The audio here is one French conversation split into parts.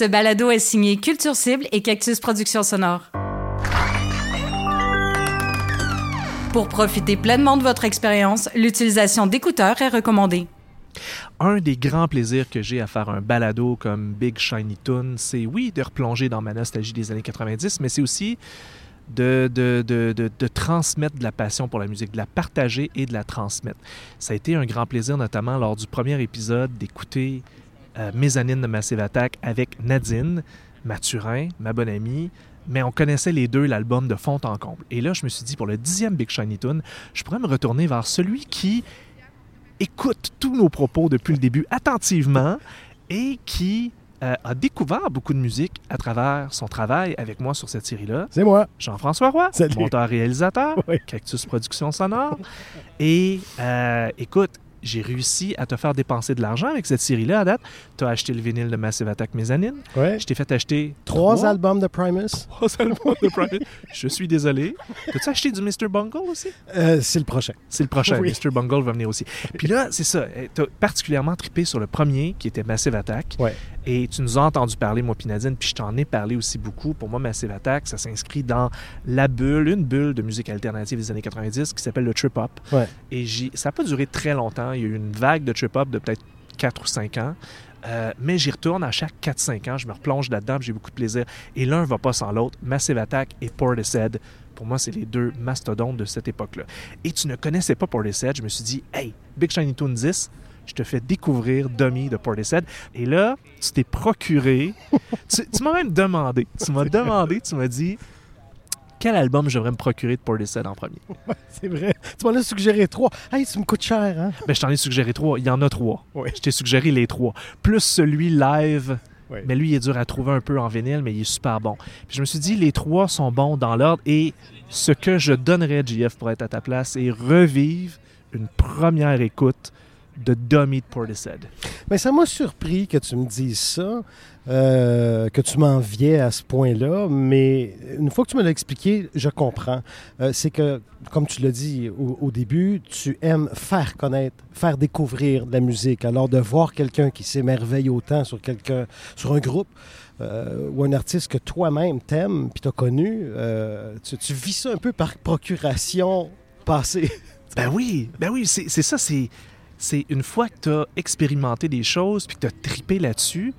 Ce balado est signé Culture Cible et Cactus Productions Sonore. Pour profiter pleinement de votre expérience, l'utilisation d'écouteurs est recommandée. Un des grands plaisirs que j'ai à faire un balado comme Big Shiny Toon, c'est oui de replonger dans ma nostalgie des années 90, mais c'est aussi de, de, de, de, transmettre de la passion pour la musique, de la partager et de la transmettre. Ça a été un grand plaisir, notamment lors du premier épisode, d'écouter euh, Mezzanine de Massive Attack avec Nadine Mathurin, ma bonne amie. Mais on connaissait les deux l'album de fond en comble. Et là, je me suis dit, pour le dixième Big Shiny Toon, je pourrais me retourner vers celui qui écoute tous nos propos depuis le début attentivement et qui euh, a découvert beaucoup de musique à travers son travail avec moi sur cette série-là. C'est moi. Jean-François Roy, monteur-réalisateur, Cactus Productions Sonore. Et euh, écoute, j'ai réussi à te faire dépenser de l'argent avec cette série-là à date. Tu as acheté le vinyle de Massive Attack Mezzanine. Ouais. Je t'ai fait acheter trois, albums de Primus. Trois albums de Primus. Je suis désolé. As-tu acheté du Mr. Bungle aussi? Euh, c'est le prochain. C'est le prochain. Mr. Bungle va venir aussi. Puis là, c'est ça. Tu as particulièrement trippé sur le premier qui était Massive Attack. Ouais. Et tu nous as entendu parler, moi, Pinadine, puis je t'en ai parlé aussi beaucoup. Pour moi, Massive Attack, ça s'inscrit dans la bulle, une bulle de musique alternative des années 90 qui s'appelle le trip-hop. Ouais. Et ça n'a pas duré très longtemps. Il y a eu une vague de trip-hop de peut-être 4 ou 5 ans. Euh, mais j'y retourne à chaque 4-5 ans, je me replonge là-dedans, j'ai beaucoup de plaisir. Et l'un va pas sans l'autre. Massive Attack et Portishead, pour moi, c'est les deux mastodontes de cette époque-là. Et tu ne connaissais pas Portishead, je me suis dit, hey, Big Shiny Toon 10, je te fais découvrir Dummy de Portishead. Et là, tu t'es procuré. tu, m'as même demandé. Tu m'as demandé, tu m'as dit quel album je devrais me procurer de Portishead en premier? c'est vrai. Tu m'en as suggéré trois. Hey, ça me coûte cher, hein? Ben, je t'en ai suggéré trois. Il y en a trois. Je t'ai suggéré les trois. Plus celui live. Mais lui, il est dur à trouver un peu en vinyle, mais il est super bon. Puis je me suis dit, les trois sont bons dans l'ordre et ce que je donnerais, JF, pour être à ta place, c'est revivre une première écoute de Dummy de Portishead. Mais ça m'a surpris que tu me dises ça, euh, que tu m'enviais à ce point-là, mais une fois que tu me l'as expliqué, je comprends. Euh, c'est que, comme tu l'as dit au, début, tu aimes faire connaître, faire découvrir de la musique. Alors de voir quelqu'un qui s'émerveille autant sur quelqu'un, sur un groupe, euh, ou un artiste que toi-même t'aimes puis t'as connu, tu, tu, vis ça un peu par procuration passée. Ben oui, ben oui, c'est ça, c'est c'est une fois que tu as expérimenté des choses puis que tu as tripé là-dessus,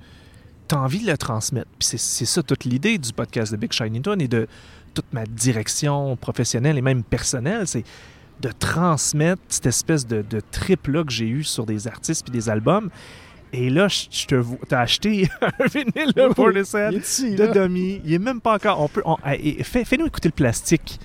tu as envie de le transmettre. Puis c'est ça toute l'idée du podcast de Big Shiny Toon et de toute ma direction professionnelle et même personnelle, c'est de transmettre cette espèce de, de trip-là que j'ai eu sur des artistes puis des albums. Et là, je te as acheté un vinyle pour le set de Dummy. Il est même pas encore. On peut. Fais-nous écouter le plastique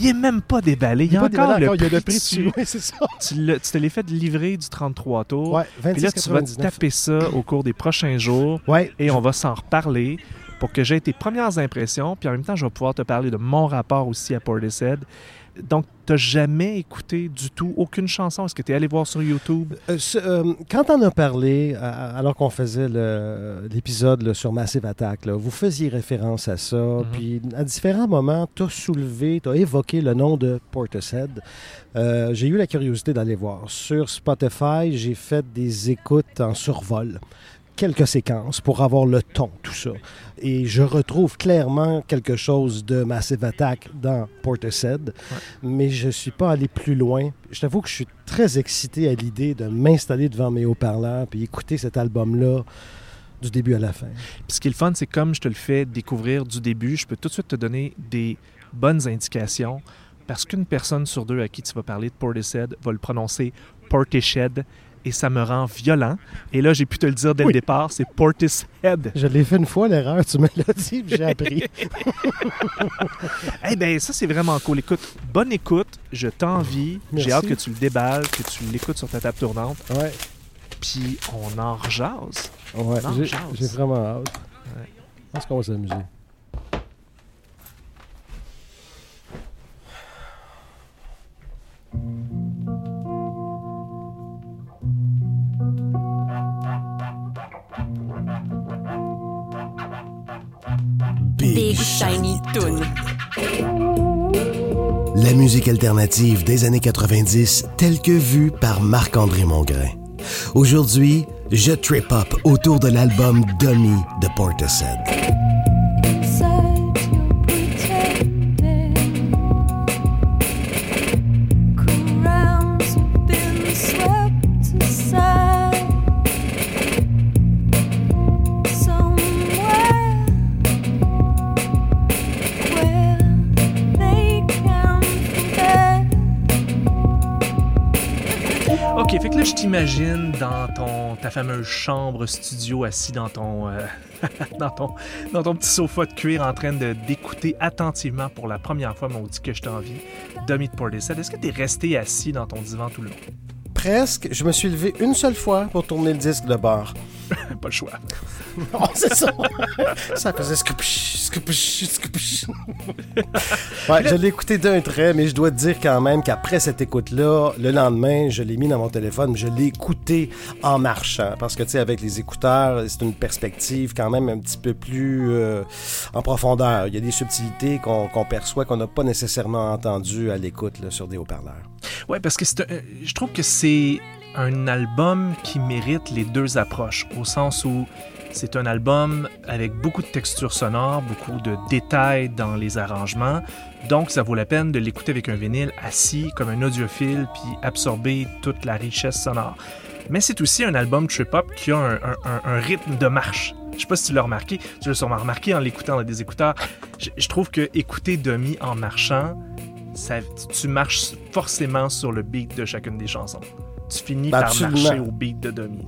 il est même pas déballé. Il y a encore le prix, dessus. c'est ça. Tu, te l'es fait livrer du 33 tours. Ouais, Puis là, tu vas taper ça au cours des prochains jours. Ouais. Et on va s'en reparler pour que j'ai tes premières impressions. Puis en même temps, je vais pouvoir te parler de mon rapport aussi à Portishead donc, tu n'as jamais écouté du tout aucune chanson? Est-ce que tu es allé voir sur YouTube? Euh, euh, quand on a parlé, alors qu'on faisait l'épisode sur Massive Attack, vous faisiez référence à ça. Mm-hmm. Puis, à différents moments, tu as soulevé, tu as évoqué le nom de Portishead. Euh, j'ai eu la curiosité d'aller voir. Sur Spotify, j'ai fait des écoutes en survol quelques séquences pour avoir le ton, tout ça. Et je retrouve clairement quelque chose de Massive Attack dans Portishead, mais je ne suis pas allé plus loin. Je t'avoue que je suis très excité à l'idée de m'installer devant mes haut-parleurs et écouter cet album-là du début à la fin. Puis ce qui est le fun, c'est comme je te le fais découvrir du début, je peux tout de suite te donner des bonnes indications parce qu'une personne sur deux à qui tu vas parler de Portishead va le prononcer Portishead et ça me rend violent. Et là, j'ai pu te le dire dès le départ, c'est Portishead. Je l'ai fait une fois, l'erreur, tu me l'as dit, j'ai appris. eh bien, ça, c'est vraiment cool. Écoute, bonne écoute, je t'envie. J'ai hâte que tu le déballes, que tu l'écoutes sur ta table tournante. Ouais. Puis on en rejase. Ouais, j'ai vraiment hâte. Ouais. Je pense qu'on va s'amuser. Big Shiny Toon. La musique alternative des années 90 telle que vue par Marc-André Mongrain. Aujourd'hui, je trip up autour de l'album Dummy de Portishead. Dans ton, ta fameuse chambre studio assis dans ton, euh, dans ton, dans ton petit sofa de cuir en train d'écouter attentivement pour la première fois, mon dit que je t'envie, Dummy de Portishead. Est-ce que tu es resté assis dans ton divan tout le long? Presque. Je me suis levé une seule fois pour tourner le disque de bar. Pas le choix. non, c'est ça. ça faisait scoupish, scoupish, scoupish. ouais, je l'ai écouté d'un trait, mais je dois te dire quand même qu'après cette écoute-là, le lendemain, je l'ai mis dans mon téléphone, mais je l'ai écouté en marchant. Parce que, tu sais, avec les écouteurs, c'est une perspective quand même un petit peu plus euh, en profondeur. Il y a des subtilités qu'on perçoit qu'on n'a pas nécessairement entendues à l'écoute sur des haut-parleurs. Ouais, parce que euh, je trouve que c'est un album qui mérite les deux approches, au sens où c'est un album avec beaucoup de textures sonores, beaucoup de détails dans les arrangements, donc ça vaut la peine de l'écouter avec un vinyle assis comme un audiophile puis absorber toute la richesse sonore. Mais c'est aussi un album trip-hop qui a un, rythme de marche. Je sais pas si tu l'as remarqué, tu l'as sûrement remarqué en l'écoutant dans des écouteurs. Je, trouve que écouter Demi en marchant, tu marches forcément sur le beat de chacune des chansons tu finis par marcher au beat de Demi.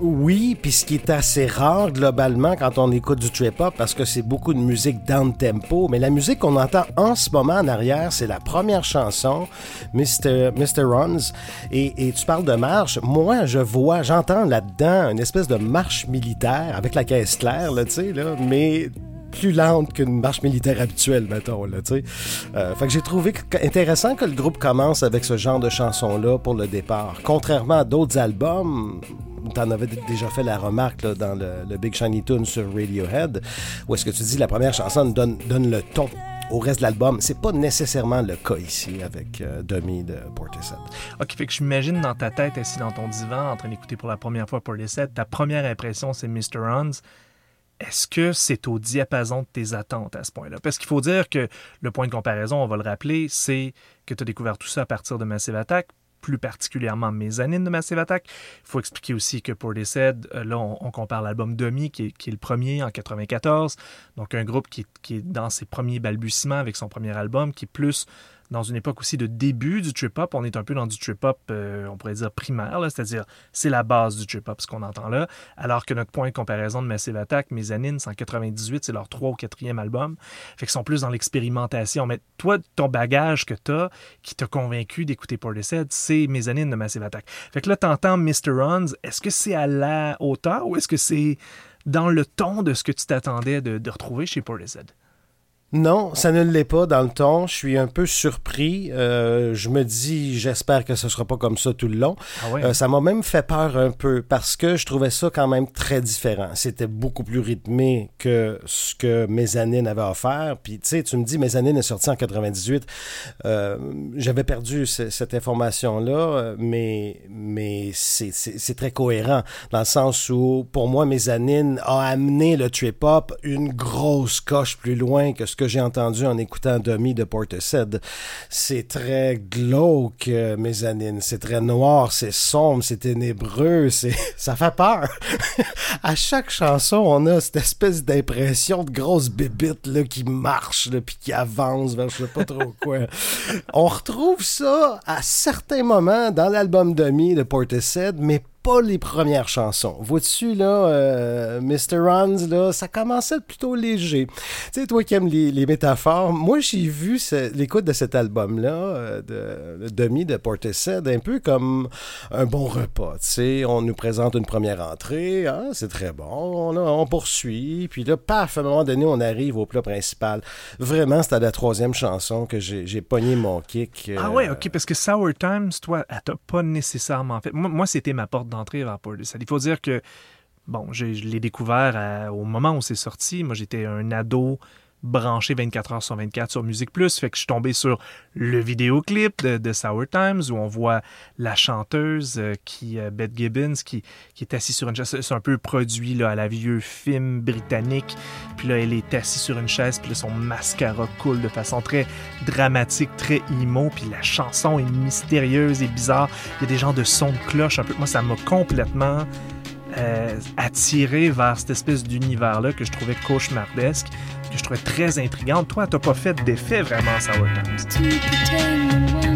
Oui, puis ce qui est assez rare globalement quand on écoute du trip-hop, parce que c'est beaucoup de musique down-tempo, mais la musique qu'on entend en ce moment en arrière, c'est la première chanson, Mr. Mr. Runs, et, tu parles de marche. Moi, je vois, j'entends là-dedans une espèce de marche militaire avec la caisse claire, tu sais, là, mais plus lente qu'une marche militaire habituelle, mettons, là. Euh, fait que j'ai trouvé intéressant que le groupe commence avec ce genre de chanson-là pour le départ. Contrairement à d'autres albums, en avais déjà fait la remarque dans le, Big Shiny Tune sur Radiohead, où est-ce que tu dis la première chanson donne, le ton au reste de l'album. C'est pas nécessairement le cas ici avec euh, Dummy de Portishead. Ok, fait que j'imagine dans ta tête, assis dans ton divan, en train d'écouter pour la première fois Portishead, ta première impression c'est Mr. Runs est-ce que c'est au diapason de tes attentes à ce point-là? Parce qu'il faut dire que le point de comparaison, on va le rappeler, c'est que tu as découvert tout ça à partir de Massive Attack, plus particulièrement Mezzanine de Massive Attack. Il faut expliquer aussi que pour Portishead, euh, là, on, compare l'album Demi, qui est, le premier en 94, donc un groupe qui, qui est dans ses premiers balbutiements avec son premier album, qui est plus dans une époque aussi de début du trip-hop. On est un peu dans du trip-hop, euh, on pourrait dire primaire, c'est-à-dire c'est la base du trip-hop, ce qu'on entend là. Alors que notre point de comparaison de Massive Attack, Mezzanine, c'est en 98, c'est leur trois ou quatrième album. Fait qu'ils sont plus dans l'expérimentation. Mais toi, ton bagage que tu as, qui t'a convaincu d'écouter Portishead, c'est Mezzanine de Massive Attack. Fait que là, t'entends Mr. Runs. Est-ce que c'est à la hauteur ou est-ce que c'est dans le ton de ce que tu t'attendais de, de retrouver chez Portishead? Non, ça ne l'est pas dans le ton. Je suis un peu surpris. Euh, je me dis, j'espère que ce sera pas comme ça tout le long. Ah euh, ça m'a même fait peur un peu parce que je trouvais ça quand même très différent. C'était beaucoup plus rythmé que ce que Mezzanine avait offert. Puis tu sais, tu me dis, Mezzanine est sorti en 98. Euh, J'avais perdu cette information-là, mais mais c'est très cohérent dans le sens où, pour moi, Mezzanine a amené le trip-hop une grosse coche plus loin que ce que j'ai entendu en écoutant Demi de Portishead. C'est très glauque, euh, Mezzanine. C'est très noir, c'est sombre, c'est ténébreux, c'est, ça fait peur. à chaque chanson, on a cette espèce d'impression de grosse bébite, là, qui marche, là, puis qui avance vers je sais pas trop quoi. on retrouve ça à certains moments dans l'album Demi de Portishead, mais pas les premières chansons. Vois-tu, là, euh, Mr. Runs, là, ça commençait plutôt léger. Tu sais, toi qui aimes les, métaphores, moi, j'ai vu l'écoute de cet album-là, euh, de, de Demi de Portishead, un peu comme un bon repas. Tu sais, on nous présente une première entrée, hein, c'est très bon, on, on, poursuit, puis là, paf, à un moment donné, on arrive au plat principal. Vraiment, c'était la troisième chanson que j'ai pogné mon kick. Ah ouais, euh, ok, parce que Sour Times, toi, elle t'a pas nécessairement fait. Moi, moi c'était ma porte Il faut dire que, bon, je l'ai découvert au moment où c'est sorti. Moi, j'étais un ado branché 24 heures sur 24 sur Musique Plus. Fait que je suis tombé sur le vidéoclip de, de Sour Times où on voit la chanteuse euh, qui, euh, Beth Gibbons, qui, qui est assise sur une chaise. C'est un peu produit là, à la vieux film britannique. Puis là, elle est assise sur une chaise, puis là, son mascara coule de façon très dramatique, très emo. Puis la chanson est mystérieuse et bizarre. Il y a des genres de sons de cloche un peu. Moi, ça m'a complètement euh, attiré vers cette espèce d'univers-là que je trouvais cauchemardesque, que je trouvais très intrigante. Toi, t'as pas fait d'effet vraiment, Sour Times.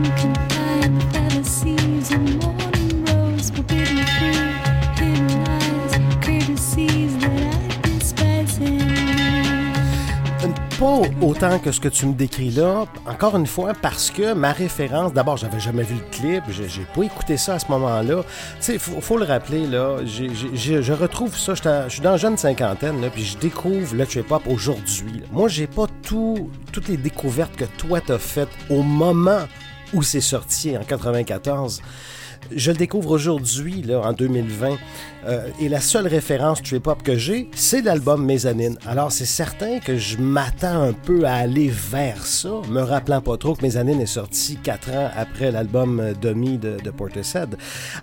Autant que ce que tu me décris là, encore une fois, parce que ma référence, d'abord, j'avais jamais vu le clip, j'ai pas écouté ça à ce moment-là. Tu sais, faut, le rappeler, là, je retrouve ça, je suis dans la jeune cinquantaine, puis je découvre le trip-hop aujourd'hui. Moi, j'ai pas tout, toutes les découvertes que toi t'as faites au moment où c'est sorti, en 94. Je le découvre aujourd'hui, là, en 2020, euh, et la seule référence trip-hop que j'ai, c'est l'album Mezzanine. Alors, c'est certain que je m'attends un peu à aller vers ça, me rappelant pas trop que Mezzanine est sorti quatre ans après l'album euh, Dummy de, de Portishead.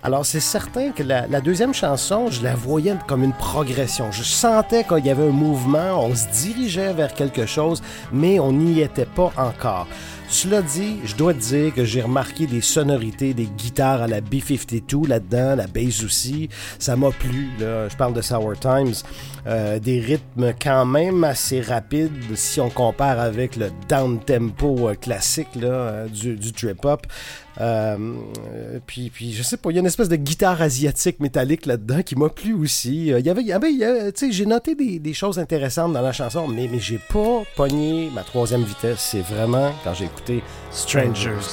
Alors, c'est certain que la, la deuxième chanson, je la voyais comme une progression. Je sentais qu'il y avait un mouvement, on se dirigeait vers quelque chose, mais on n'y était pas encore. Cela dit, je dois te dire que j'ai remarqué des sonorités, des guitares à la B-52 là-dedans, la bass aussi. Ça m'a plu, là. Je parle de Sour Times. Euh, des rythmes quand même assez rapides si on compare avec le down-tempo euh, classique là, euh, du, du trip-hop. Euh, puis, puis, je sais pas, il y a une espèce de guitare asiatique métallique là-dedans qui m'a plu aussi. Euh, Il y avait, avait, j'ai noté des, des choses intéressantes dans la chanson, mais, mais j'ai pas pogné ma troisième vitesse. C'est vraiment quand j'ai écouté Strangers.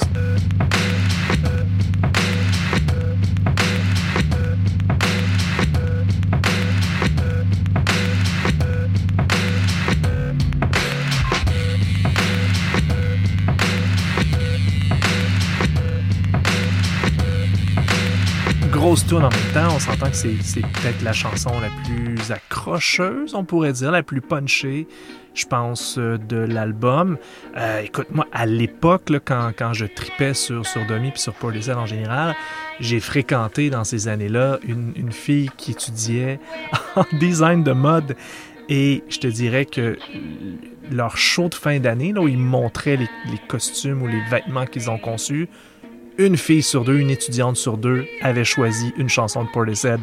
Grosse tune en même temps, on s'entend que c'est peut-être la chanson la plus accrocheuse, on pourrait dire, la plus punchée, je pense, de l'album. Euh, écoute, moi, à l'époque, quand, quand je tripais sur, sur Domi puis sur Portishead en général, j'ai fréquenté dans ces années-là une, fille qui étudiait en design de mode. Et je te dirais que leur show de fin d'année, là, où ils montraient les costumes ou les vêtements qu'ils ont conçus, une fille sur deux, une étudiante sur deux avait choisi une chanson de Portishead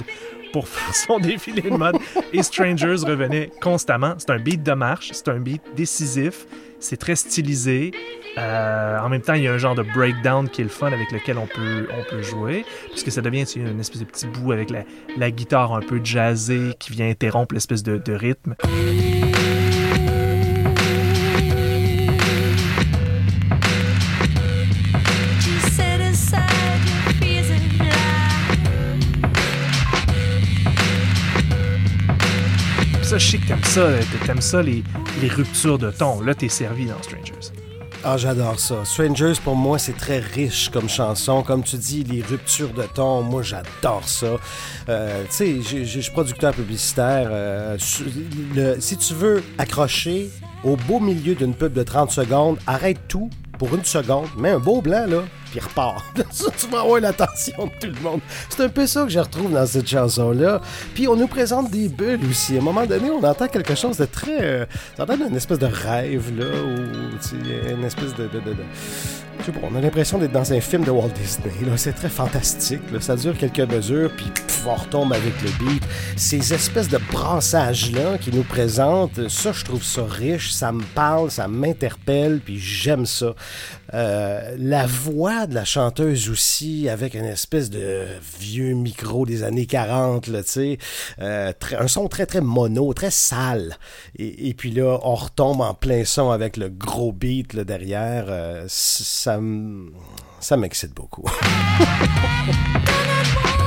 pour faire son défilé de mode. Et Strangers revenait constamment. C'est un beat de marche, c'est un beat décisif, c'est très stylisé. Euh, en même temps, il y a un genre de breakdown qui est le fun avec lequel on peut, on peut jouer, puisque ça devient une espèce de petit bout avec la, guitare un peu jazzée qui vient interrompre l'espèce de rythme. Je sais que t'aimes ça, là, t'aimes ça, les, ruptures de ton. Là, t'es servi dans Strangers. Ah, j'adore ça. Strangers, pour moi, c'est très riche comme chanson. Comme tu dis, les ruptures de ton, moi, j'adore ça. Euh, tu sais, je suis producteur publicitaire. euh, si tu veux accrocher au beau milieu d'une pub de 30 secondes, arrête tout pour une seconde, mets un beau blanc, là, puis repars. ça, tu vas avoir l'attention de tout le monde. C'est un peu ça que je retrouve dans cette chanson-là. Puis on nous présente des bulles aussi. À un moment donné, on entend quelque chose de très... Euh, ça donne une espèce de rêve, là, ou une espèce de... de, sais pas, on a l'impression d'être dans un film de Walt Disney. C'est très fantastique. Ça dure quelques mesures, puis pff, on retombe avec le beat. Ces espèces de brassages-là qui nous présentent, ça, je trouve ça riche. Ça me parle, ça m'interpelle, puis j'aime ça. Euh, la voix de la chanteuse aussi, avec une espèce de vieux micro des années 40, là. Euh, un son très, très mono, très sale. Et, puis là, on retombe en plein son avec le gros beat derrière. Euh, ça m'excite beaucoup.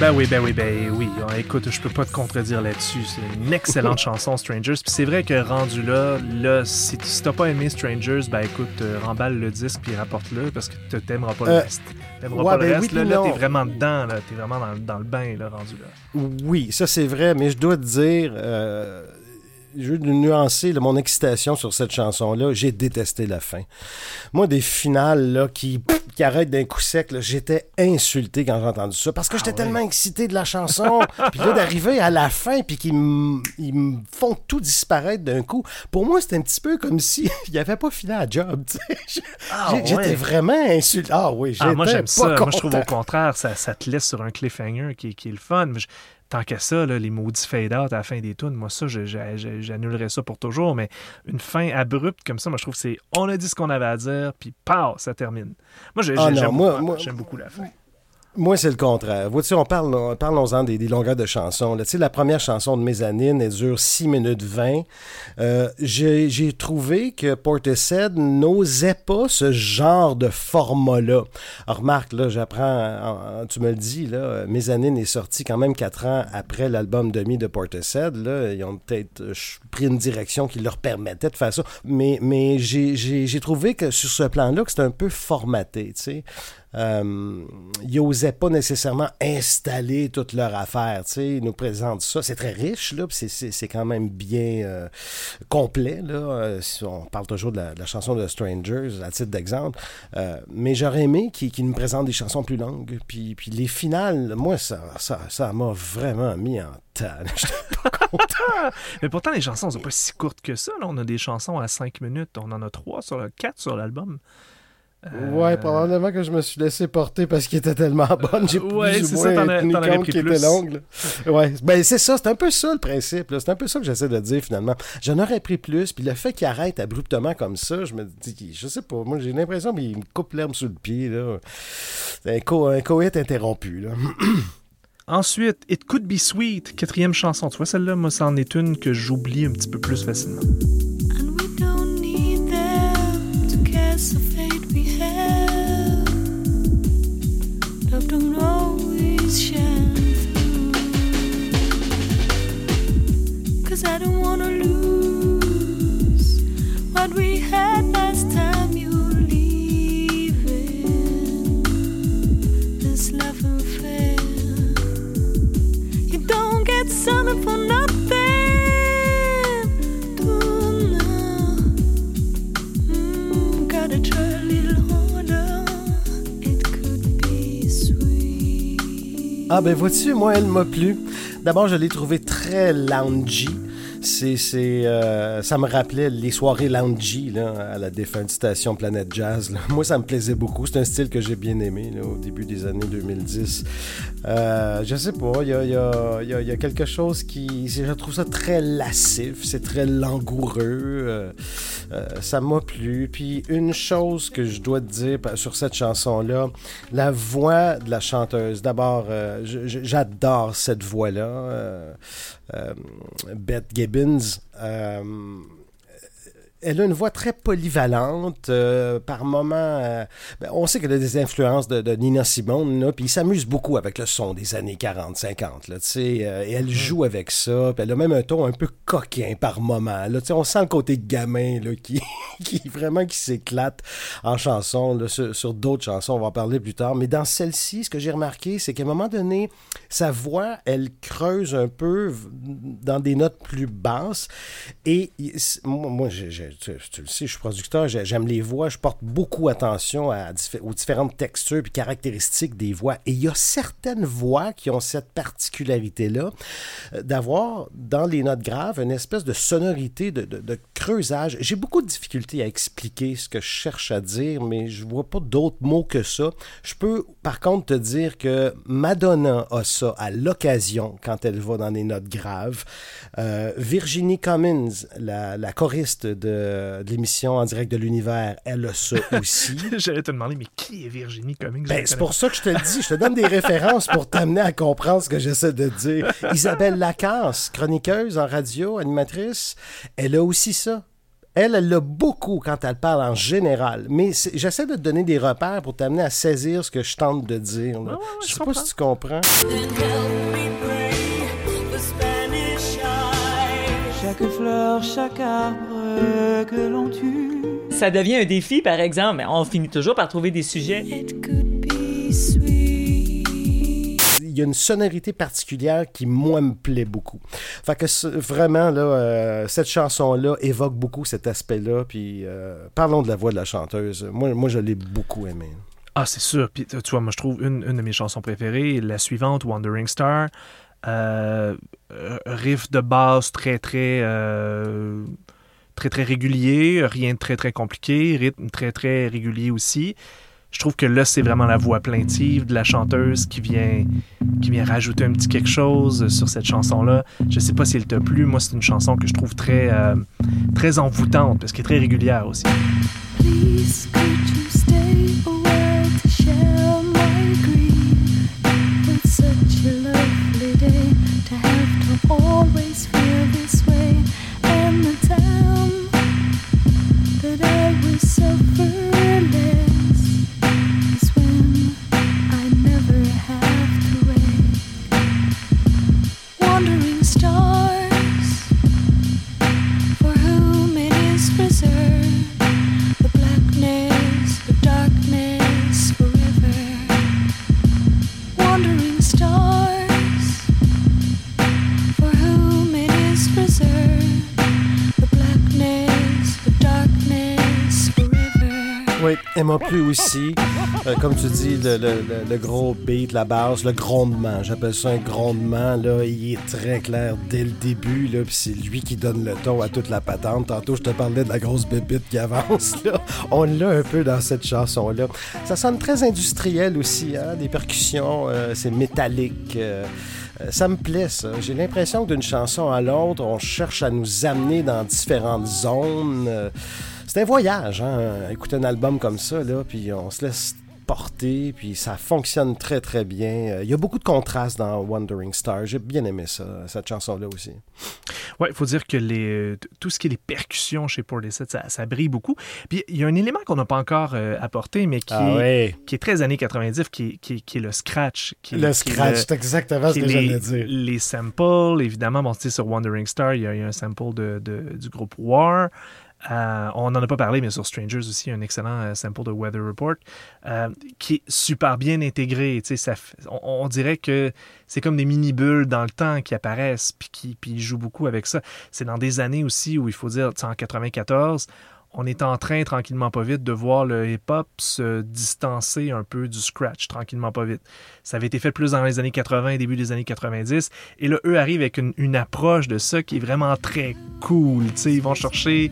Ben oui, ben oui, ben oui. Ah, Écoute, je peux pas te contredire là-dessus. C'est une excellente chanson, Strangers. Puis c'est vrai que rendu là, là, si, si t'as pas aimé Strangers, ben écoute, euh, remballe le disque puis rapporte-le parce que tu t'aimeras pas le Euh, reste. T'aimeras ouais, pas le ben reste. oui, là, là, t'es vraiment dedans, là. T'es vraiment dans, dans le bain, là, rendu là. Oui, ça c'est vrai, mais je dois te dire, euh, je veux nuancer là, mon excitation sur cette chanson-là. J'ai détesté la fin. Moi, des finales là, qui, qui arrêtent d'un coup sec, j'étais insulté quand j'ai entendu ça parce que j'étais ouais? tellement excité de la chanson. puis là, d'arriver à la fin, puis qu'ils me font tout disparaître d'un coup. Pour moi, c'était un petit peu comme si il avait pas fini la job. Ah, J'étais ouais. vraiment insulté. Ah oui, j'étais Ah, moi, j'aime pas ça. Moi, je trouve au contraire, ça, ça te laisse sur un cliffhanger qui, qui est le fun. Mais je- tant qu'à ça, là, les maudits fade-out à la fin des tunes, moi, ça, j'annulerais ça pour toujours. Mais une fin abrupte comme ça, moi, je trouve que c'est on a dit ce qu'on avait à dire, puis pow, ça termine. Moi, Ah, moi- moi- j'aime beaucoup la fin. Moi, c'est le contraire. Vois-tu, on parle, on- parlons-en des, longueurs de chansons. là. La première chanson de Mezzanine, elle dure 6 minutes 20. Euh, J'ai trouvé que Portishead n'osait pas ce genre de format-là. Remarque, là, j'apprends, en- tu me le dis, là, Mezzanine est sorti quand même 4 ans après l'album demi de Portishead. Là. Ils ont peut-être euh, pris une direction qui leur permettait de faire ça. Mais, mais j'ai- trouvé que sur ce plan-là, que c'était un peu formaté, tu sais. Euh, ils n'osaient pas nécessairement installer toute leur affaire. Ils nous présentent ça. C'est très riche, là, c'est- quand même bien euh, complet. Là. Euh, si on parle toujours de la, chanson de Strangers, à titre d'exemple. Mais j'aurais aimé qu'ils nous présentent des chansons plus longues. Puis, puis les finales, moi, ça ça ça m'a vraiment mis en pas content. Mais pourtant, les chansons sont pas si courtes que ça. On a des chansons à 5 minutes. On en a 3 sur le 4 sur l'album. Euh, Ouais, probablement que je me suis laissé porter parce qu'il était tellement bonne. J'ai Ouais, plus c'est ou moins tenu compte qu'il était longue. Ouais, ben c'est ça, c'est un peu ça le principe. C'est un peu ça que j'essaie de dire finalement. J'en aurais pris plus, puis le fait qu'il arrête abruptement comme ça, je me dis, je sais pas, moi j'ai l'impression qu'il me coupe l'herbe sous le pied. Là. C'est un, co un coït interrompu. Là. Ensuite, It Could Be Sweet, quatrième chanson. Tu vois, celle-là, moi, c'en est une que j'oublie un petit peu plus facilement. Ah ben vois-tu, moi elle m'a plu. D'abord, je l'ai trouvé très loungy. C'est, euh, ça me rappelait les soirées loungy là, à la défunte station Planète Jazz. là. Moi, ça me plaisait beaucoup. C'est un style que j'ai bien aimé là, au début des années 2010. Euh, je sais pas, il y a, y a- y a- y a quelque chose qui... Je trouve ça très lascif, c'est très langoureux. euh, euh, ça m'a plu. Puis une chose que je dois te dire sur cette chanson-là, la voix de la chanteuse. D'abord, euh, j'adore cette voix-là. euh, Beth Gibbons. euh, elle a une voix très polyvalente. euh, par moments, euh, ben, on sait qu'elle a des influences de, de Nina Simone, là, puis il s'amuse beaucoup avec le son des années 40-50. là, tu sais, euh, et elle joue avec ça. Puis elle a même un ton un peu coquin par moment. Là, tu sais, on sent le côté gamin là, qui, qui vraiment qui s'éclate en chanson. Là, sur sur d'autres chansons, on va en parler plus tard. Mais dans celle-ci, ce que j'ai remarqué, c'est qu'à un moment donné, sa voix, elle creuse un peu dans des notes plus basses. Et moi, moi, j'ai- tu, le sais, je suis producteur, j'ai- j'aime les voix, je porte beaucoup attention aux différentes textures et caractéristiques des voix. Et il y a certaines voix qui ont cette particularité-là euh, d'avoir dans les notes graves une espèce de sonorité, de, creusage. J'ai beaucoup de difficultés à expliquer ce que je cherche à dire, mais je vois pas d'autres mots que ça. Je peux par contre te dire que Madonna a ça à l'occasion quand elle va dans les notes graves. Euh, Virginie Cummins, la choriste de, de l'émission En direct de l'univers, elle a ça aussi. J'allais te demander, mais qui est Virginie Cummings? Ben, c'est pour ça que je te le dis. Je te donne des références pour t'amener à comprendre ce que j'essaie de dire. Isabelle Lacasse, chroniqueuse en radio, animatrice, elle a aussi ça. Elle, elle l'a beaucoup quand elle parle en général. Mais j'essaie de te donner des repères pour t'amener à saisir ce que je tente de dire. là. Ouais, ouais, ouais, je je sais pas si tu comprends. Chaque fleur, chaque arbre que l'on tue. Ça devient un défi, par exemple, mais on finit toujours par trouver des sujets. It could be sweet. Il y a une sonorité particulière qui, moi, me plaît beaucoup. Fait que vraiment, là, euh, cette chanson-là évoque beaucoup cet aspect-là. Puis euh, parlons de la voix de la chanteuse. Moi, moi je l'ai beaucoup aimée. Ah, c'est sûr. Puis, tu vois, moi, je trouve une, une de mes chansons préférées, la suivante, Wandering Star. Euh, euh, riff de basse très, très, euh, très, très régulier. Rien de très, très compliqué. Rythme très, très régulier aussi. Je trouve que là, c'est vraiment la voix plaintive de la chanteuse qui vient, qui vient rajouter un petit quelque chose sur cette chanson-là. Je sais pas si elle t'a plu. Moi, c'est une chanson que je trouve très, euh, très envoûtante parce qu'elle est très régulière aussi. M'a plu aussi. Euh, comme tu dis, le, gros beat, la base, le grondement. J'appelle ça un grondement. Là, il est très clair dès le début. C'est lui qui donne le ton à toute la patente. Tantôt, je te parlais de la grosse bébite qui avance. Là. On l'a un peu dans cette chanson-là. Ça sonne très industriel aussi. Hein? Des percussions, euh, c'est métallique. euh, ça me plaît, ça. J'ai l'impression que d'une chanson à l'autre, on cherche à nous amener dans différentes zones. C'est un voyage, hein, écouter un album comme ça, là, puis on se laisse porter, puis ça fonctionne très, très bien. Euh, Il y a beaucoup de contrastes dans Wandering Star. J'ai bien aimé ça, cette chanson-là aussi. Ouais, il faut dire que les, tout ce qui est les percussions chez Portishead, ça, ça brille beaucoup. Puis il y a un élément qu'on n'a pas encore euh, apporté, mais qui, Ah est, oui. qui est très années 90, qui est, qui est- qui est le scratch. Qui, Le scratch, c'est exactement ce que j'allais dire. les samples, évidemment, bon, sur Wandering Star, il y a, il y a un sample de, de- du groupe War. Euh, on n'en a pas parlé, mais sur Strangers aussi, un excellent euh, sample de Weather Report euh, qui est super bien intégré. Ça, on, on dirait que c'est comme des mini-bulles dans le temps qui apparaissent, puis qui puis jouent beaucoup avec ça. C'est dans des années aussi où il faut dire, en 94, on est en train, tranquillement pas vite, de voir le hip-hop se distancer un peu du scratch, tranquillement pas vite. Ça avait été fait plus dans les années 80 et début des années 90. Et là, eux arrivent avec une, approche de ça qui est vraiment très cool. tu sais. ils vont chercher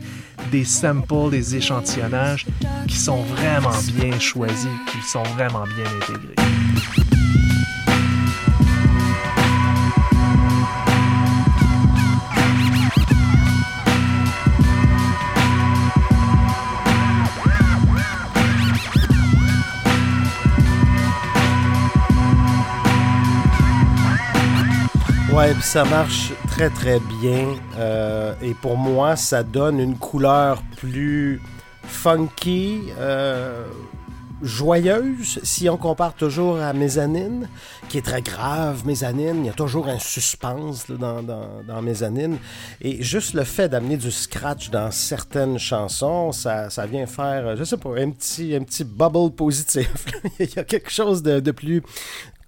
des samples, des échantillonnages qui sont vraiment bien choisis, qui sont vraiment bien intégrés. Ouais, ça marche très très bien. Euh, et pour moi, ça donne une couleur plus funky, euh, joyeuse, si on compare toujours à Mezzanine, qui est très grave, Mezzanine. Il y a toujours un suspense dans, dans, dans Mezzanine. Et juste le fait d'amener du scratch dans certaines chansons, ça, ça vient faire, euh, je sais pas, un petit, un petit bubble positif. Il y a quelque chose de, de plus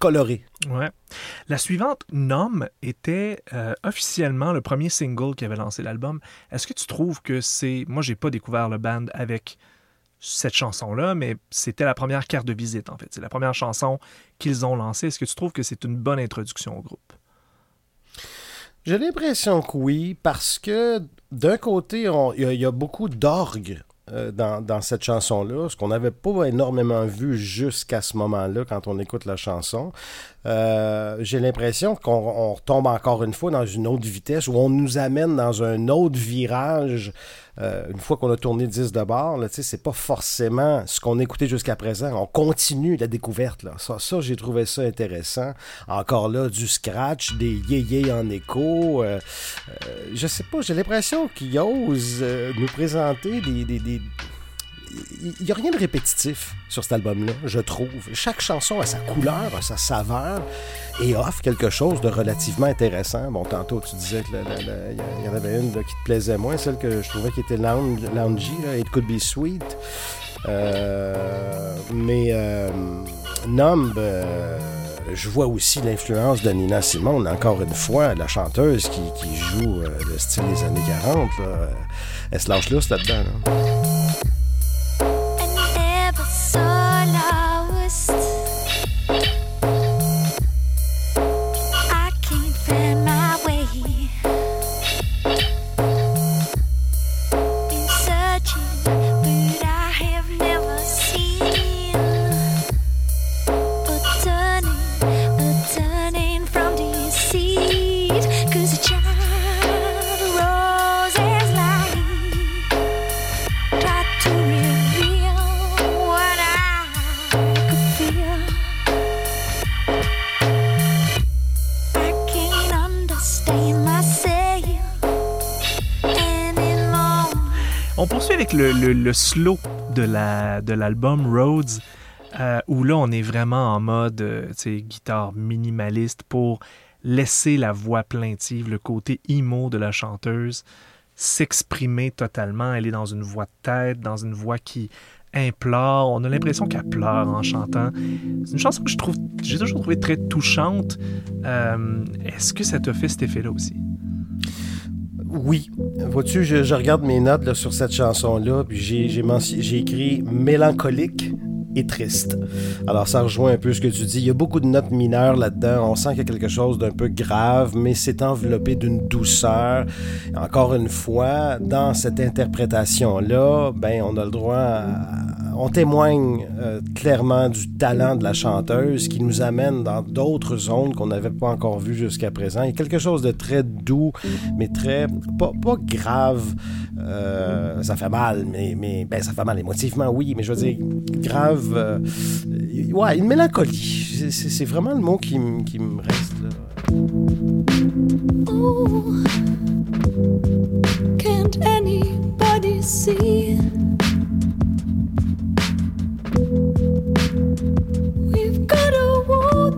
coloré. Ouais. La suivante, Nom, était euh, officiellement le premier single qui avait lancé l'album. Est-ce que tu trouves que c'est. Moi, j'ai pas découvert le band avec cette chanson-là, mais c'était la première carte de visite, en fait. C'est la première chanson qu'ils ont lancée. Est-ce que tu trouves que c'est une bonne introduction au groupe? J'ai l'impression que oui, parce que d'un côté, il y, y a beaucoup d'orgue euh, dans, dans cette chanson-là, ce qu'on n'avait pas énormément vu jusqu'à ce moment-là quand on écoute la chanson. euh, j'ai l'impression qu'on on retombe encore une fois dans une autre vitesse où on nous amène dans un autre virage. Euh, une fois qu'on a tourné 10 de bord, c'est pas forcément ce qu'on a écouté jusqu'à présent. On continue la découverte. Là. Ça, j'ai trouvé ça intéressant. Encore là, du scratch, des yé-yé en écho. euh, euh, je sais pas, j'ai l'impression qu'ils osent euh, nous présenter des- des- des, il n'y a rien de répétitif sur cet album-là, je trouve. Chaque chanson a sa couleur, a sa saveur et offre quelque chose de relativement intéressant. Bon, tantôt, tu disais qu'il y en avait une qui te plaisait moins, celle que je trouvais qui était loungy, là, It Could Be Sweet. Euh, mais euh, Numb, euh, je vois aussi l'influence de Nina Simone, encore une fois, la chanteuse qui, qui joue euh, le style des années 40. là. Elle se lâche lousse là-dedans. là. Le, slow de la l'album Roads, euh, où là on est vraiment en mode euh, guitare minimaliste pour laisser la voix plaintive, le côté emo de la chanteuse s'exprimer totalement. Elle est dans une voix de tête, dans une voix qui implore. On a l'impression qu'elle pleure en chantant. C'est une chanson que je trouve, j'ai toujours trouvé très touchante. Euh, Est-ce que ça t'a fait cet effet-là aussi? Oui. Vois-tu, je, regarde mes notes sur cette chanson-là, puis j'ai écrit mélancolique et triste. Alors, ça rejoint un peu ce que tu dis. Il y a beaucoup de notes mineures là-dedans. On sent qu'il y a quelque chose d'un peu grave, mais c'est enveloppé d'une douceur. Encore une fois, dans cette interprétation-là, ben, on a le droit à- On témoigne euh, clairement du talent de la chanteuse qui nous amène dans d'autres zones qu'on n'avait pas encore vues jusqu'à présent. Il y a quelque chose de très doux, mais très... pas, grave. Euh, ça fait mal, mais, mais ben, ça fait mal émotivement, oui, mais je veux dire, grave... euh, ouais, une mélancolie. C'est- vraiment le mot qui, me reste. Ooh, can't anybody see?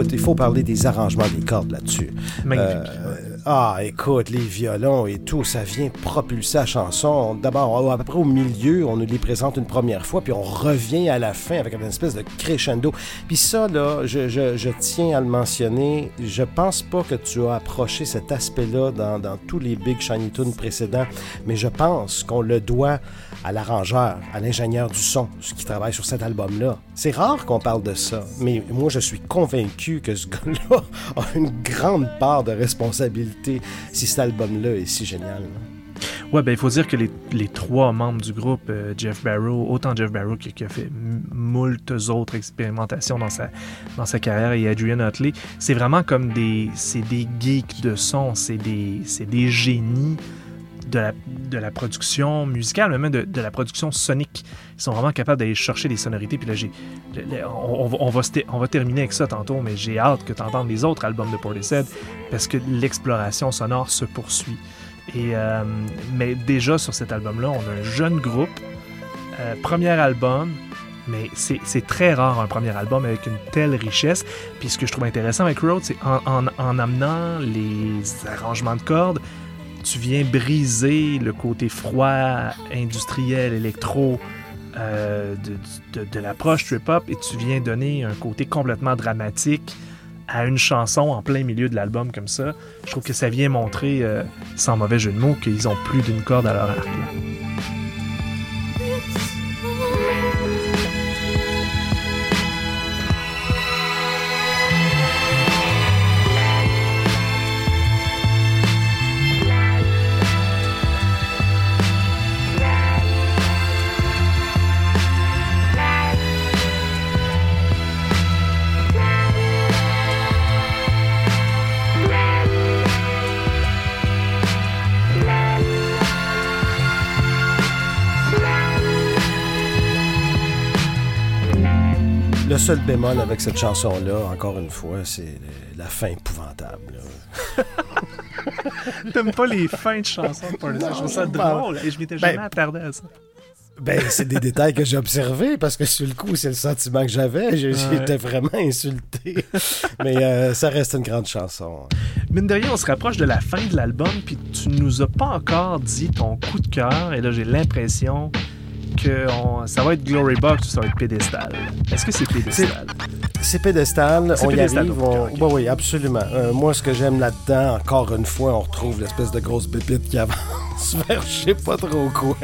écoute, il faut parler des arrangements des cordes là-dessus. Magnifique. Euh, ah, écoute, les violons et tout, ça vient propulser la chanson. D'abord, à peu près au milieu, on nous les présente une première fois, puis on revient à la fin avec une espèce de crescendo. Puis ça, là, je, je- je tiens à le mentionner, je pense pas que tu as approché cet aspect-là dans, dans tous les Big Shiny Tunes précédents, mais je pense qu'on le doit à l'arrangeur, à l'ingénieur du son, qui travaille sur cet album-là. C'est rare qu'on parle de ça, mais moi, je suis convaincu que ce gars-là a une grande part de responsabilité si cet album-là est si génial. là. Ouais, ben il faut dire que les, les trois membres du groupe, euh, Jeff Barrow, autant Jeff Barrow qui, a fait m- moultes autres expérimentations dans sa, dans sa carrière et Adrian Utley, c'est vraiment comme des, des geeks de son, c'est des, c'est des génies de la, production musicale, même de, la production sonique. Ils sont vraiment capables d'aller chercher des sonorités. Puis là, j'ai, on, va, on, va, terminer avec ça tantôt, mais j'ai hâte que tu entendes les autres albums de Portishead parce que l'exploration sonore se poursuit. Et, euh, mais déjà sur cet album-là, on a un jeune groupe, euh, premier album, mais c'est très rare un premier album avec une telle richesse. Puis ce que je trouve intéressant avec Road, c'est en- en amenant les arrangements de cordes, tu viens briser le côté froid, industriel, électro euh, de, de- l'approche trip-hop et tu viens donner un côté complètement dramatique à une chanson en plein milieu de l'album comme ça. Je trouve que ça vient montrer, euh, sans mauvais jeu de mots, qu'ils ont plus d'une corde à leur arc. Seul bémol avec cette chanson-là, encore une fois, c'est la fin épouvantable. T'aimes pas les fins de chansons de Party? Je trouve ça Ben, drôle et je m'étais ben, jamais attardé à ça. Ben, c'est des détails que j'ai observés parce que sur le coup, c'est le sentiment que j'avais. J'étais vraiment insulté. Mais euh, ça reste une grande chanson. Mine de rien, on se rapproche de la fin de l'album, puis tu nous as pas encore dit ton coup de cœur, et là j'ai l'impression que on- ça va être Glory Box ou ça va être Pédestal? Est-ce que c'est Pédestal? C'est pédestal, on y pédestal, arrive. donc, on- ok. Oui, oui, absolument. Euh, moi, ce que j'aime là-dedans, encore une fois, on retrouve l'espèce de grosse pépite qui avance vers je sais pas trop quoi,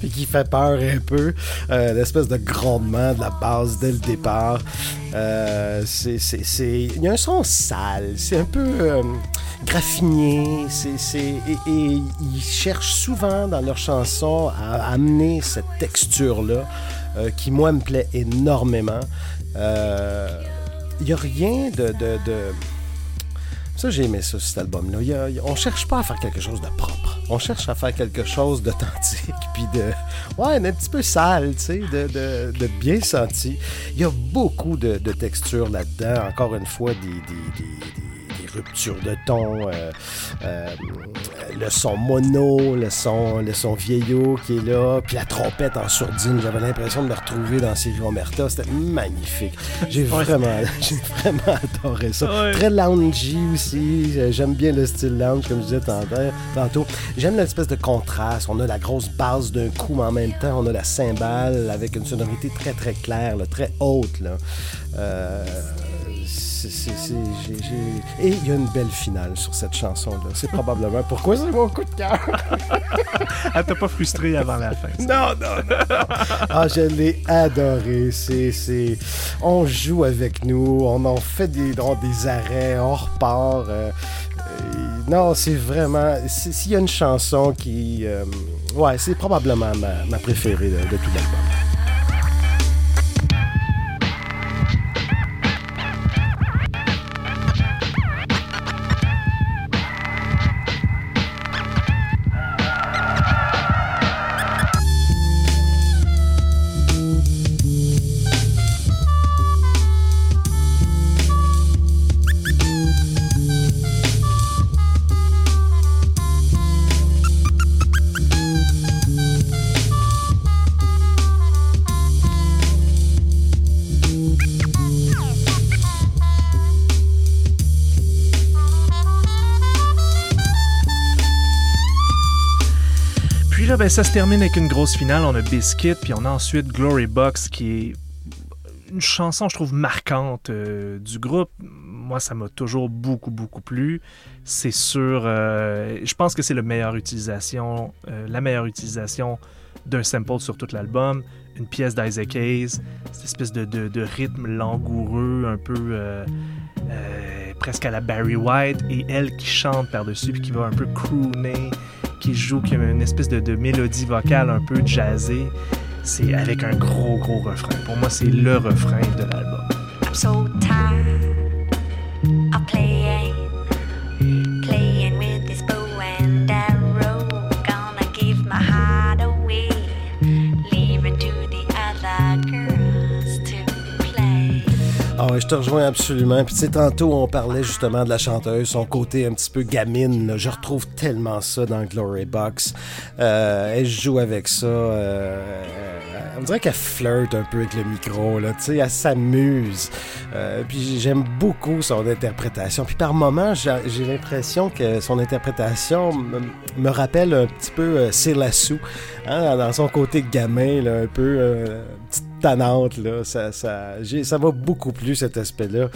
puis qui fait peur un peu. Euh, l'espèce de grondement de la base dès le départ. Euh, c'est, c'est, c'est- Il y a un son sale, c'est un peu graffiné, c'est, c'est... Et, et ils cherchent souvent dans leurs chansons à amener cette texture-là euh, qui, moi, me plaît énormément. Euh, Il n'y a rien de... de, Ça, j'ai aimé ça, cet album-là. Y a- on cherche pas à faire quelque chose de propre. On cherche à faire quelque chose d'authentique, puis de... Ouais, un petit peu sale, tu sais, de, de- de bien senti. Il y a beaucoup de, de textures là-dedans. Encore une fois, des- des ruptures de ton, euh, euh, le son mono, le son, le son vieillot qui est là, puis la trompette en sourdine. J'avais l'impression de me retrouver dans Sylvie Omerta. C'était magnifique. J'ai vraiment, j'ai vraiment adoré ça. Ouais. Très loungy aussi. J'aime bien le style lounge, comme je disais tantôt- tantôt. J'aime l'espèce de contraste. On a la grosse base d'un coup, mais en même temps, on a la cymbale avec une sonorité très, très claire, là, très haute. Là. Euh, Et il y a une belle finale sur cette chanson-là. C'est probablement pourquoi c'est mon coup de cœur. Elle t'a pas frustré avant la fin. Non, non, non. Ah, je l'ai adoré. C'est. On joue avec nous, on en fait des, des arrêts, on repart. euh, euh, non, c'est vraiment... S'il y a une chanson qui... euh, ouais, c'est probablement ma, ma préférée de, de tout l'album. Ben, ça se termine avec une grosse finale. On a Biscuit, puis on a ensuite Glory Box, qui est une chanson, je trouve, marquante euh, du groupe. Moi, ça m'a toujours beaucoup, beaucoup plu. C'est sûr, euh, je pense que c'est le meilleure utilisation, euh, la meilleure utilisation d'un sample sur tout l'album. Une pièce d'Isaac Hayes, cette espèce de, rythme langoureux, un peu presque à la Barry White, et elle qui chante par-dessus, puis qui va un peu crooner, qui joue, qui a une espèce de, de mélodie vocale un peu jazzée. C'est avec un gros, gros refrain. Pour moi, c'est le refrain de l'album. Je te rejoins absolument. Puis tu sais, tantôt, on parlait justement de la chanteuse, son côté un petit peu gamine. Je retrouve tellement ça dans Glory Box. Euh, elle joue avec ça. euh, on dirait qu'elle flirte un peu avec le micro, là. Tu sais, elle s'amuse. Euh, puis j'aime beaucoup son interprétation. Puis par moments, j'ai l'impression que son interprétation me, rappelle un petit peu euh, Céla Sou, hein, dans son côté gamin, un peu euh, tannante, là. Ça, ça, ça va beaucoup plus, cet aspect-là.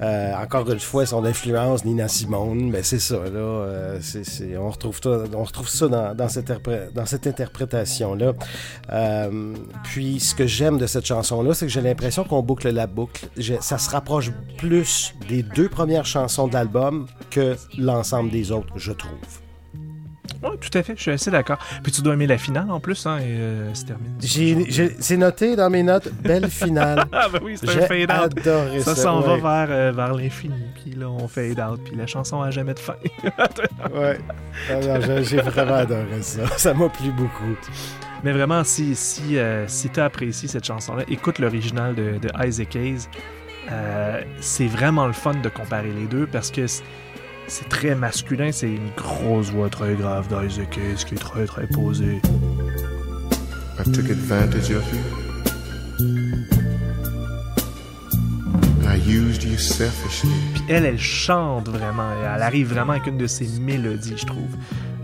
Euh, encore une fois, son influence, Nina Simone, ben c'est ça, là. Euh, c'est- on, retrouve ça, on retrouve ça dans, dans cette, dans cette interprétation-là. Euh, puis, ce que j'aime de cette chanson-là, c'est que j'ai l'impression qu'on boucle la boucle. Ça se rapproche plus des deux premières chansons de l'album que l'ensemble des autres, je trouve. Oui, tout à fait, je suis assez d'accord. Puis tu dois aimer la finale en plus, hein, et euh. J'ai, j'ai- c'est noté dans mes notes, belle finale. Ah, ben oui, c'est un fade-out. adoré ça. Ça s'en ouais. va vers, euh, vers l'infini, puis là, on fade out, puis la chanson a jamais de fin. Ouais. Ah j'ai, vraiment adoré ça. Ça m'a plu beaucoup. Mais vraiment, si, si, euh, si tu apprécies cette chanson-là, écoute l'original de, de Isaac Hayes. C'est vraiment le fun de comparer les deux parce que c'est- très masculin, c'est une grosse voix très grave d'Isaac Hayes qui est très très posée. I took advantage of you. I used you selfishly. Puis elle, elle chante vraiment. Elle arrive vraiment avec une de ses mélodies, je trouve.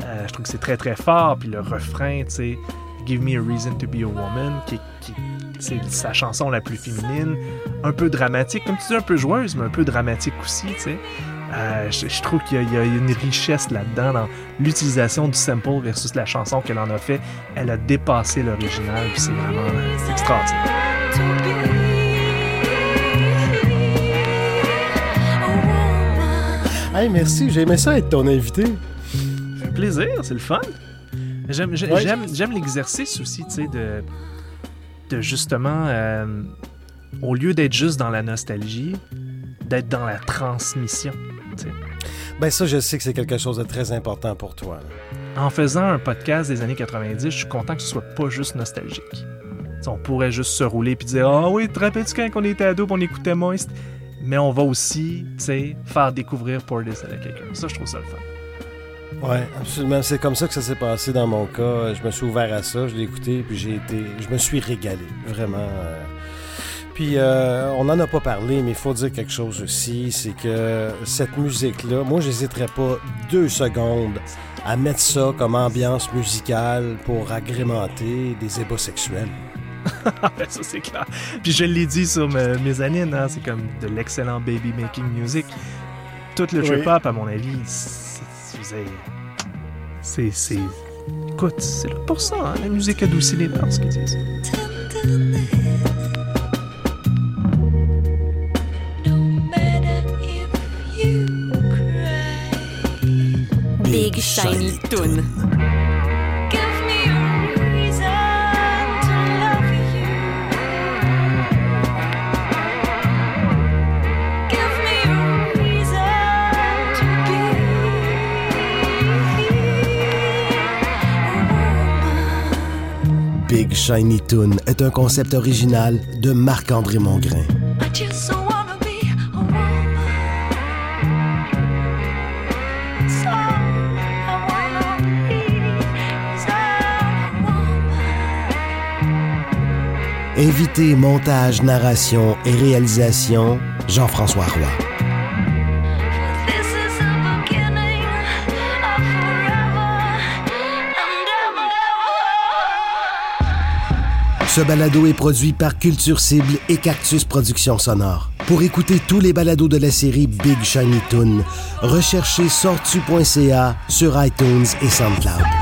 Euh, je trouve que c'est très très fort. Puis le refrain, tu sais, Give me a reason to be a woman, qui, qui- c'est sa chanson la plus féminine, un peu dramatique, comme tu dis, un peu joueuse, mais un peu dramatique aussi, tu sais. Euh, je, je trouve qu'il y, a- il y a une richesse là-dedans dans l'utilisation du sample versus la chanson qu'elle en a fait. Elle a dépassé l'original, puis c'est vraiment euh, c'est extraordinaire. Hey, merci, j'ai aimé ça être ton invité. Fait plaisir, c'est le fun. J'aime, Ouais. l'exercice aussi, tu sais, de, de justement, euh, au lieu d'être juste dans la nostalgie, d'être dans la transmission. Ben ça, je sais que c'est quelque chose de très important pour toi. En faisant un podcast des années 90, je suis content que ce soit pas juste nostalgique. On pourrait juste se rouler puis dire Ah oui, te rappelles-tu quand on était ado on écoutait Moist? Mais on va aussi, tu sais, faire découvrir Portis à quelqu'un. Ça, je trouve ça le fun. Ouais, absolument. C'est comme ça que ça s'est passé dans mon cas. Je me suis ouvert à ça, je l'ai écouté, puis j'ai été, je me suis régalé, vraiment. euh. Puis euh, on n'en a pas parlé, mais il faut dire quelque chose aussi, c'est que cette musique-là, moi, j'hésiterais pas deux secondes à mettre ça comme ambiance musicale pour agrémenter des ébats sexuels. Ben, ça, c'est clair. Puis je l'ai dit sur me- mes anines, hein, c'est comme de l'excellent baby making music. Tout le Oui. trip-hop, à mon avis, c'est- c'est-. Écoute, c'est là pour ça, hein, la musique adoucit les mœurs, ce qu'ils disent. Big Shiny Toon. Big Shiny Toon est un concept original de Marc-André Mongrain. Invité, montage, narration et réalisation, Jean-François Roy. Ce balado est produit par Culture Cible et Cactus Productions Sonores. Pour écouter tous les balados de la série Big Shiny Toon, recherchez sortu.ca sur iTunes et SoundCloud.